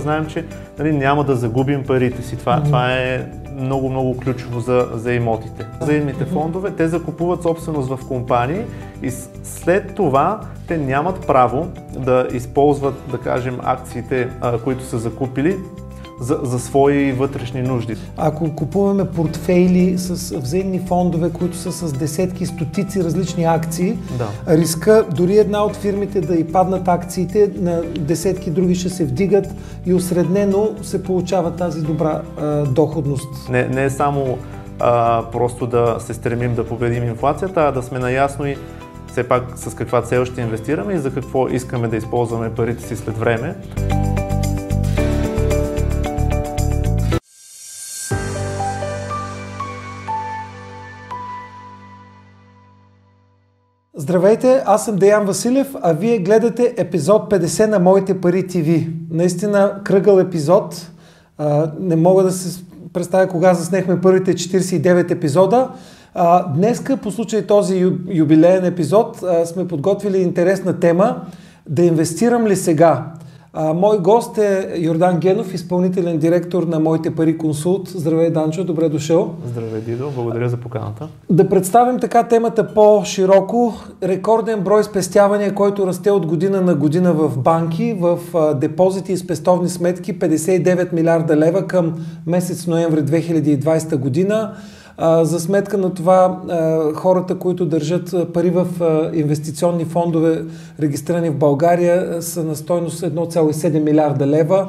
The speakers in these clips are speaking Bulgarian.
Знаем, че нали, няма да загубим парите си. Това, mm-hmm. това е много, много ключово за, за имотите. Заемните фондове, те закупуват собственост в компании и след това те нямат право да използват, да кажем, акциите, които са закупили за, за свои вътрешни нужди. Ако купуваме портфейли с взаимни фондове, които са с десетки, стотици различни акции, да. риска дори една от фирмите да и паднат акциите, на десетки други ще се вдигат и осреднено се получава тази добра а, доходност. Не, не е само а, просто да се стремим да победим инфлацията, а да сме наясно и все пак с каква цел ще инвестираме и за какво искаме да използваме парите си след време. Здравейте, аз съм Деян Василев, а вие гледате епизод 50 на Моите пари ТВ. Наистина кръгъл епизод. А, не мога да се представя кога заснехме първите 49 епизода. А, днеска, по случай този юбилеен епизод, а, сме подготвили интересна тема да инвестирам ли сега? А, мой гост е Йордан Генов, изпълнителен директор на Моите пари консулт. Здравей, Данчо, добре дошъл. Здравей, Дидо, благодаря за поканата. Да представим така темата по-широко. Рекорден брой спестявания, който расте от година на година в банки, в депозити и спестовни сметки, 59 милиарда лева към месец ноември 2020 година. За сметка на това хората, които държат пари в инвестиционни фондове, регистрирани в България, са на стойност 1,7 милиарда лева.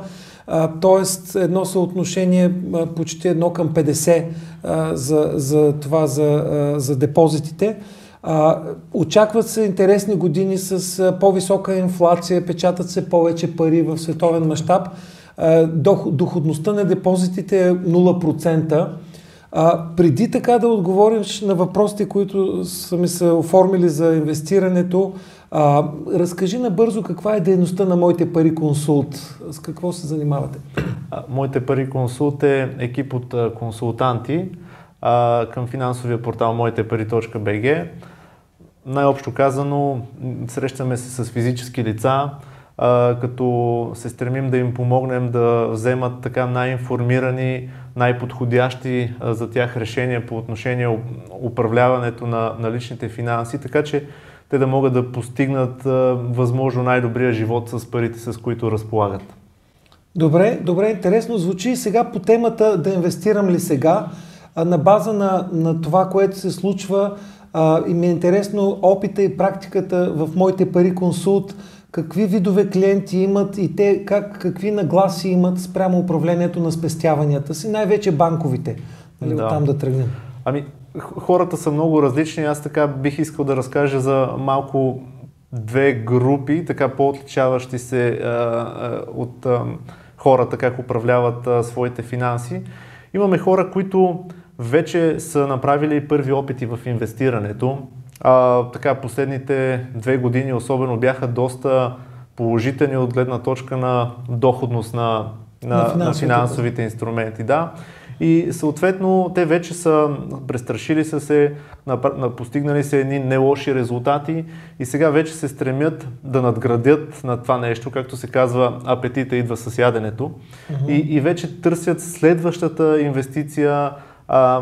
Тоест едно съотношение почти едно към 50 за, за това, за, за депозитите. очакват се интересни години с по-висока инфлация, печатат се повече пари в световен мащаб. доходността на депозитите е 0%. А, преди така да отговориш на въпросите, които са ми се оформили за инвестирането, а, разкажи набързо каква е дейността на Моите пари консулт. С какво се занимавате? Моите пари консулт е екип от консултанти а, към финансовия портал моитепари.bg. Най-общо казано, срещаме се с физически лица, а, като се стремим да им помогнем да вземат така най-информирани, най-подходящи за тях решения по отношение управляването на, на личните финанси, така че те да могат да постигнат възможно най-добрия живот с парите, с които разполагат. Добре, добре, интересно звучи. Сега по темата да инвестирам ли сега, на база на, на това, което се случва, и ми е интересно опита и практиката в моите пари консулт, какви видове клиенти имат и те как, какви нагласи имат спрямо управлението на спестяванията си, най-вече банковите. Нали, да. Оттам да тръгнем. Ами, хората са много различни. Аз така бих искал да разкажа за малко две групи, така по-отличаващи се а, а, от а, хората, как управляват а, своите финанси. Имаме хора, които вече са направили първи опити в инвестирането. А, така, последните две години особено бяха доста положителни от гледна точка на доходност на, на, на, финансовите, на финансовите инструменти. Да. И съответно те вече са престрашили са се, постигнали се едни не лоши резултати и сега вече се стремят да надградят на това нещо, както се казва, апетита идва с яденето. Mm-hmm. И, и вече търсят следващата инвестиция, а,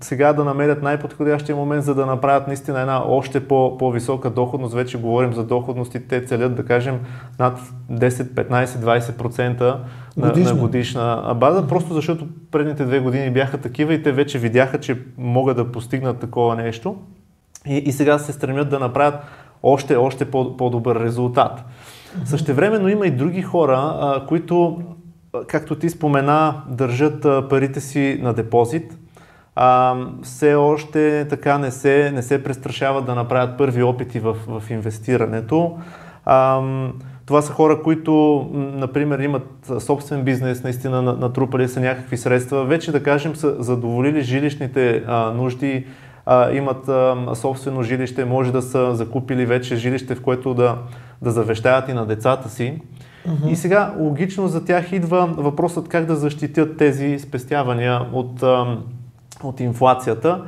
сега да намерят най-подходящия момент, за да направят наистина една още по, по-висока доходност. Вече говорим за доходности, те целят да кажем над 10, 15, 20% на, на годишна база, просто защото предните две години бяха такива и те вече видяха, че могат да постигнат такова нещо и, и сега се стремят да направят още, още по, по-добър резултат. Същевременно има и други хора, а, които както ти спомена, държат парите си на депозит. А, все още така не се, не се престрашават да направят първи опити в, в инвестирането. А, това са хора, които, например, имат собствен бизнес, наистина натрупали са някакви средства, вече да кажем са задоволили жилищните а, нужди, а, имат а, собствено жилище, може да са закупили вече жилище, в което да, да завещаят и на децата си. Uh-huh. И сега логично за тях идва въпросът как да защитят тези спестявания от, от инфлацията.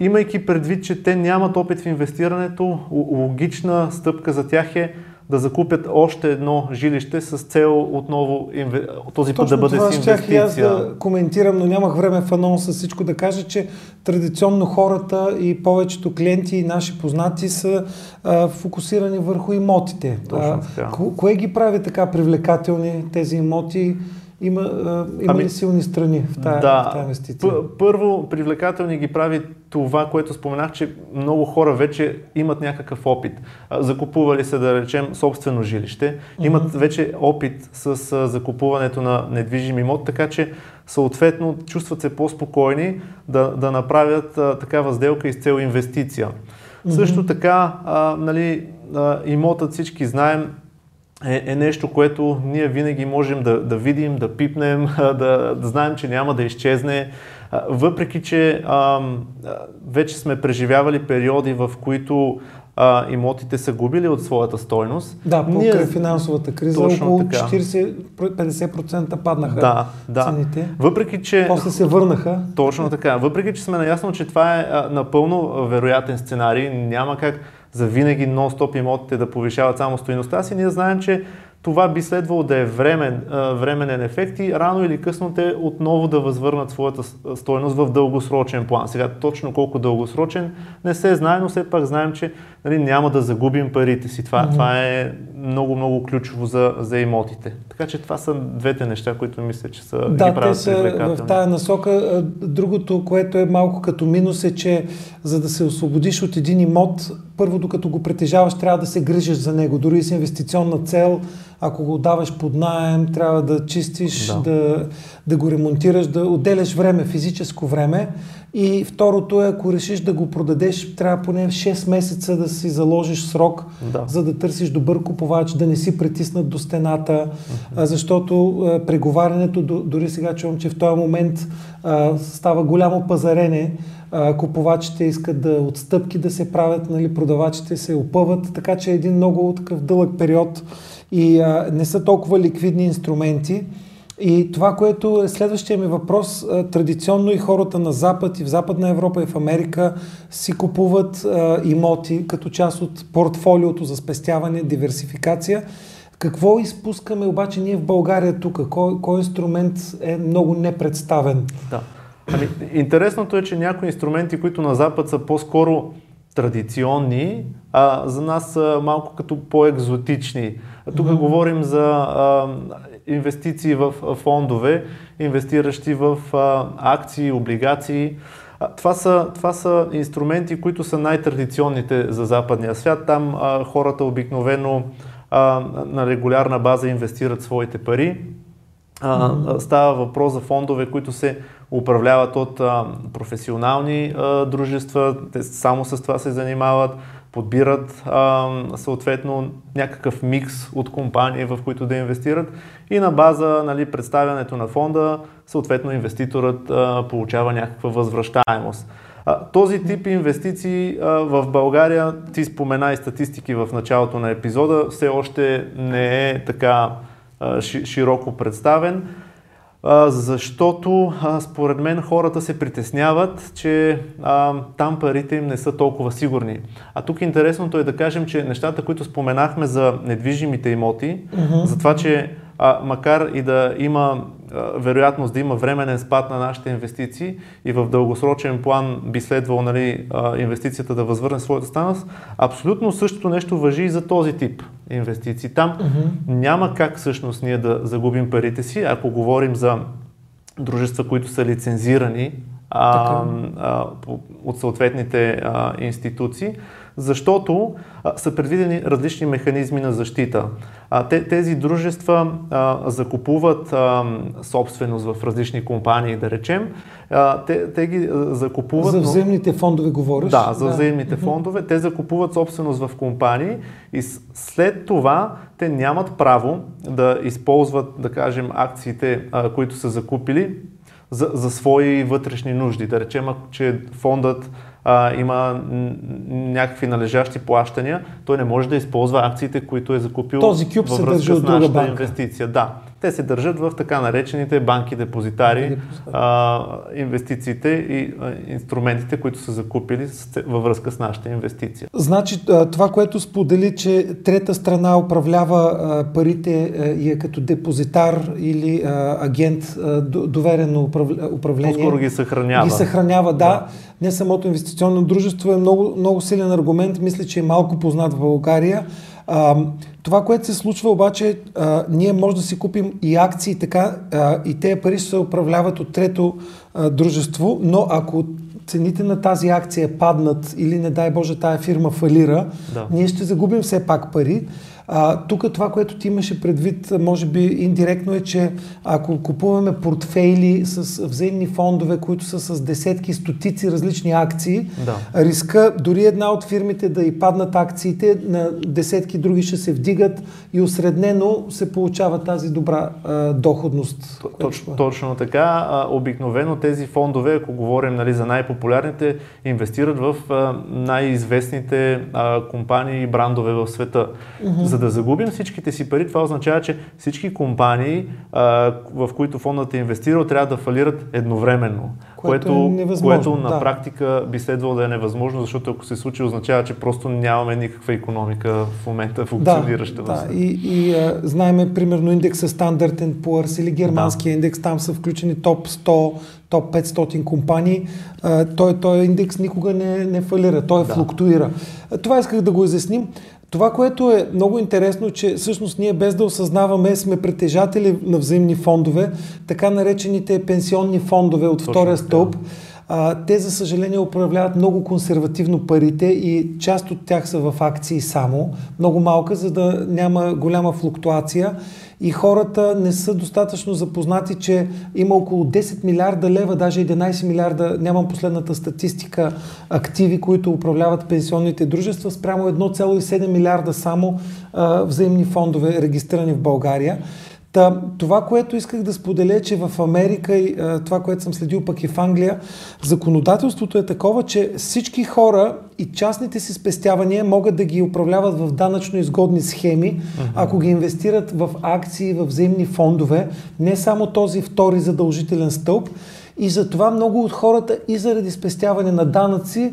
Имайки предвид, че те нямат опит в инвестирането, логична стъпка за тях е да закупят още едно жилище с цел отново инве... този път да бъде това с инвестиция. аз да коментирам, но нямах време в анонса всичко да кажа, че традиционно хората и повечето клиенти и наши познати са а, фокусирани върху имотите. Точно така. А, кое ги прави така привлекателни тези имоти? Има, а, има ами, ли силни страни в тази, да, в тази инвестиция? Първо, привлекателни ги прави това, което споменах, че много хора вече имат някакъв опит. Закупували се, да речем, собствено жилище, имат mm-hmm. вече опит с закупуването на недвижим имот, така че съответно чувстват се по-спокойни да, да направят а, такава сделка и с цел инвестиция. Mm-hmm. Също така, а, нали, а, имотът всички знаем, е, е нещо, което ние винаги можем да, да видим, да пипнем, да, да знаем, че няма да изчезне. Въпреки, че а, вече сме преживявали периоди, в които а, имотите са губили от своята стойност. Да, покрай ние... финансовата криза около 40-50% паднаха да, да. цените. Въпреки, че... После се върнаха. Точно така. Въпреки, че сме наясно, че това е а, напълно вероятен сценарий, няма как за винаги нон-стоп имотите да повишават само стоиността си, ние знаем, че това би следвало да е времен, временен ефект и рано или късно те отново да възвърнат своята стойност в дългосрочен план. Сега точно колко дългосрочен не се знае, но все пак знаем, че нали, няма да загубим парите си. Това, mm-hmm. това е много, много ключово за, за имотите. Така че това са двете неща, които мисля, че са да, ги правят те са в тази насока. Другото, което е малко като минус е, че за да се освободиш от един имот, първо докато го притежаваш, трябва да се грижиш за него. Дори с инвестиционна цел, ако го даваш под найем, трябва да чистиш, да. Да, да го ремонтираш, да отделяш време, физическо време. И второто е, ако решиш да го продадеш, трябва поне 6 месеца да си заложиш срок, да. за да търсиш добър купувач, да не си притиснат до стената, uh-huh. защото а, преговарянето, дори сега чувам, че в този момент а, става голямо пазарене, купувачите искат да отстъпки да се правят, нали, продавачите се опъват, така че е един много такъв дълъг период и а, не са толкова ликвидни инструменти. И това, което е следващия ми въпрос, традиционно и хората на Запад и в Западна Европа и в Америка си купуват а, имоти като част от портфолиото за спестяване, диверсификация. Какво изпускаме обаче ние в България тук? Кой, кой инструмент е много непредставен? Да. Ами, интересното е, че някои инструменти, които на Запад са по-скоро традиционни, а за нас са малко като по-екзотични. Тук mm-hmm. говорим за а, инвестиции в фондове, инвестиращи в а, акции, облигации. А, това, са, това са инструменти, които са най-традиционните за западния свят. Там а, хората обикновено а, на регулярна база инвестират своите пари. А, става въпрос за фондове, които се управляват от а, професионални а, дружества, те само с това се занимават, подбират а, съответно някакъв микс от компании, в които да инвестират и на база нали, представянето на фонда, съответно инвеститорът а, получава някаква възвръщаемост. А, този тип инвестиции а, в България, ти спомена и статистики в началото на епизода, все още не е така а, широко представен защото според мен хората се притесняват, че а, там парите им не са толкова сигурни. А тук интересното е да кажем, че нещата, които споменахме за недвижимите имоти, uh-huh. за това, че а, макар и да има вероятност да има временен спад на нашите инвестиции и в дългосрочен план би следвало нали, инвестицията да възвърне своята стойност, абсолютно същото нещо въжи и за този тип инвестиции. Там uh-huh. няма как всъщност ние да загубим парите си, ако говорим за дружества, които са лицензирани а, а, от съответните а, институции защото а, са предвидени различни механизми на защита. А, те, тези дружества а, закупуват а, собственост в различни компании, да речем. А, те, те ги закупуват. За взаимните фондове говориш? Да, за да. взаимните фондове. Те закупуват собственост в компании и след това те нямат право да използват, да кажем, акциите, а, които са закупили за, за свои вътрешни нужди. Да речем, че фондът а, има някакви належащи плащания, той не може да използва акциите, които е закупил Този кюб във връзка с нашата инвестиция. Да. Те се държат в така наречените банки депозитари, а, инвестициите и а, инструментите, които са закупили с, във връзка с нашите инвестиции. Значи това, което сподели, че трета страна управлява а, парите а, и е като депозитар или а, агент а, доверено управление. По-скоро ги съхранява. Ги съхранява, да. да. Не самото инвестиционно дружество е много, много силен аргумент. Мисля, че е малко познат в България. А, това, което се случва обаче, а, ние може да си купим и акции така, а, и тези пари се управляват от трето а, дружество, но ако цените на тази акция паднат или не дай Боже тая фирма фалира, да. ние ще загубим все пак пари. А, тук това, което ти имаше предвид, може би индиректно е, че ако купуваме портфейли с взаимни фондове, които са с десетки, стотици различни акции, да. риска дори една от фирмите да и паднат акциите, на десетки други ще се вдигат и осреднено се получава тази добра а, доходност. Точно, точно така. А, обикновено тези фондове, ако говорим нали, за най-популярните, инвестират в най-известните компании и брандове в света. Mm-hmm. За да загубим всичките си пари, това означава, че всички компании, в които фондът е инвестирал, трябва да фалират едновременно. Което, което, е което на да. практика би следвало да е невъзможно, защото ако се случи, означава, че просто нямаме никаква економика в момента функционираща. Да, да. и, и а, знаеме, примерно, индекса Standard Poor's или германския да. индекс, там са включени топ 100, топ 500 компании. Той, той индекс никога не, не фалира, той да. флуктуира. Това исках да го изясним. Това, което е много интересно, че всъщност ние без да осъзнаваме сме притежатели на взаимни фондове, така наречените пенсионни фондове от Точно, втория стълб. Те, за съжаление, управляват много консервативно парите и част от тях са в акции само, много малка, за да няма голяма флуктуация и хората не са достатъчно запознати, че има около 10 милиарда лева, даже 11 милиарда, нямам последната статистика, активи, които управляват пенсионните дружества, спрямо 1,7 милиарда само а, взаимни фондове, регистрирани в България. Та, това, което исках да споделя, че в Америка и това, което съм следил пък и в Англия, законодателството е такова, че всички хора и частните си спестявания могат да ги управляват в данъчно изгодни схеми, uh-huh. ако ги инвестират в акции, в взаимни фондове, не само този втори задължителен стълб. И затова много от хората и заради спестяване на данъци,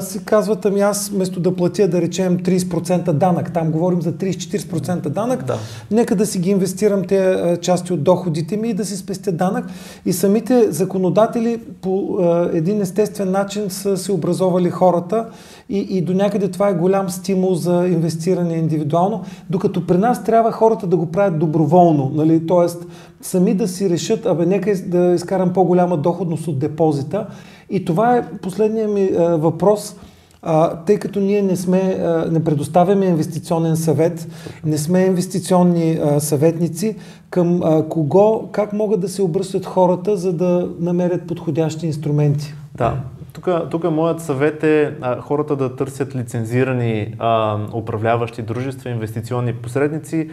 си казват, ами аз вместо да платя, да речем 30% данък, там говорим за 30-40% данък, да. нека да си ги инвестирам те части от доходите ми и да си спестя данък. И самите законодатели по един естествен начин са се образовали хората и, и до някъде това е голям стимул за инвестиране индивидуално, докато при нас трябва хората да го правят доброволно, нали? т.е. сами да си решат, абе нека да изкарам по-голяма доходност от депозита и това е последният ми а, въпрос. А, тъй като ние не сме, а, не предоставяме инвестиционен съвет, не сме инвестиционни а, съветници, към а, кого, как могат да се обръщат хората, за да намерят подходящи инструменти? Да, тук, тук моят съвет е а, хората да търсят лицензирани а, управляващи дружества, инвестиционни посредници,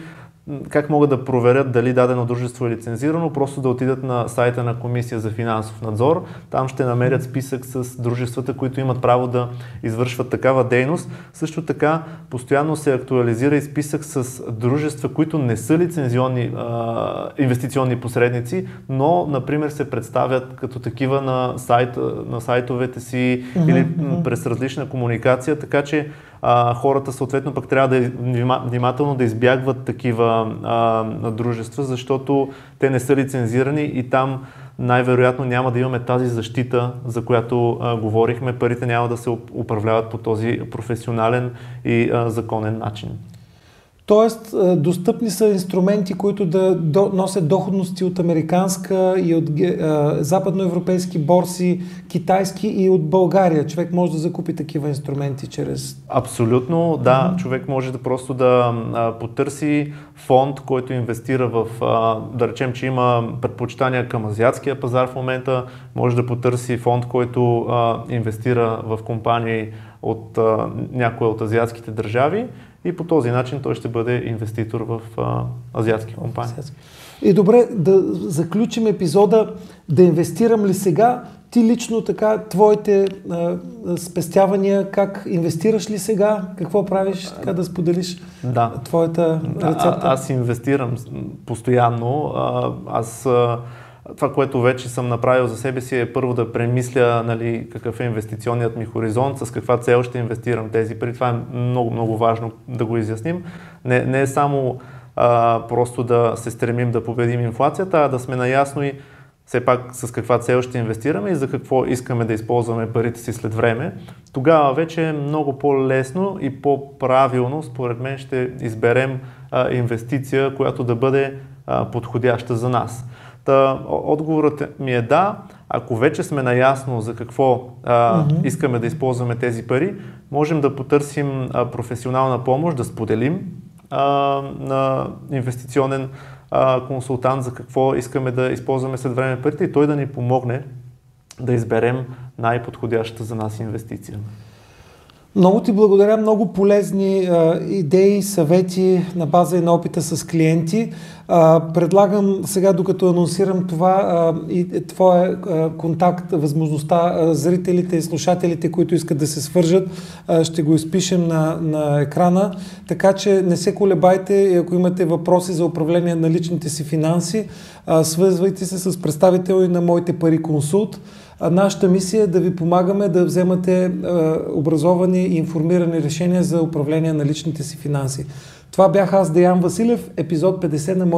как могат да проверят дали дадено дружество е лицензирано? Просто да отидат на сайта на Комисия за финансов надзор. Там ще намерят списък с дружествата, които имат право да извършват такава дейност. Също така, постоянно се актуализира и списък с дружества, които не са лицензионни а, инвестиционни посредници, но, например, се представят като такива на, сайт, на сайтовете си mm-hmm. или през различна комуникация, така че а, хората съответно пък трябва да внимателно да избягват такива а, дружества, защото те не са лицензирани и там най-вероятно няма да имаме тази защита, за която а, говорихме. Парите няма да се управляват по този професионален и а, законен начин. Тоест, достъпни са инструменти, които да носят доходности от американска и от западноевропейски борси, китайски и от България. Човек може да закупи такива инструменти чрез... Абсолютно, да. Mm-hmm. Човек може да просто да потърси фонд, който инвестира в, да речем, че има предпочитания към азиатския пазар в момента, може да потърси фонд, който инвестира в компании от някоя от азиатските държави и по този начин той ще бъде инвеститор в а, азиатски компании. И добре, да заключим епизода, да инвестирам ли сега? Ти лично така, твоите а, спестявания, как инвестираш ли сега? Какво правиш, така да споделиш да. твоята рецепта? А, аз инвестирам постоянно. А, аз а, това, което вече съм направил за себе си е първо да премисля нали, какъв е инвестиционният ми хоризонт, с каква цел ще инвестирам тези пари. Това е много, много важно да го изясним. Не, не е само а, просто да се стремим да победим инфлацията, а да сме наясно и все пак с каква цел ще инвестираме и за какво искаме да използваме парите си след време. Тогава вече е много по-лесно и по-правилно, според мен, ще изберем а, инвестиция, която да бъде а, подходяща за нас. Та, отговорът ми е да. Ако вече сме наясно за какво а, mm-hmm. искаме да използваме тези пари, можем да потърсим а, професионална помощ, да споделим а, на инвестиционен а, консултант за какво искаме да използваме след време парите и той да ни помогне да изберем най-подходящата за нас инвестиция. Много ти благодаря, много полезни а, идеи, съвети на база и на опита с клиенти. А, предлагам сега, докато анонсирам това а, и твоя контакт, възможността а, зрителите и слушателите, които искат да се свържат, а, ще го изпишем на, на екрана. Така че не се колебайте ако имате въпроси за управление на личните си финанси, а, свързвайте се с представители на Моите пари консулт. Нашата мисия е да ви помагаме да вземате а, образовани и информирани решения за управление на личните си финанси. Това бях аз, Деян Василев, епизод 50 на Моите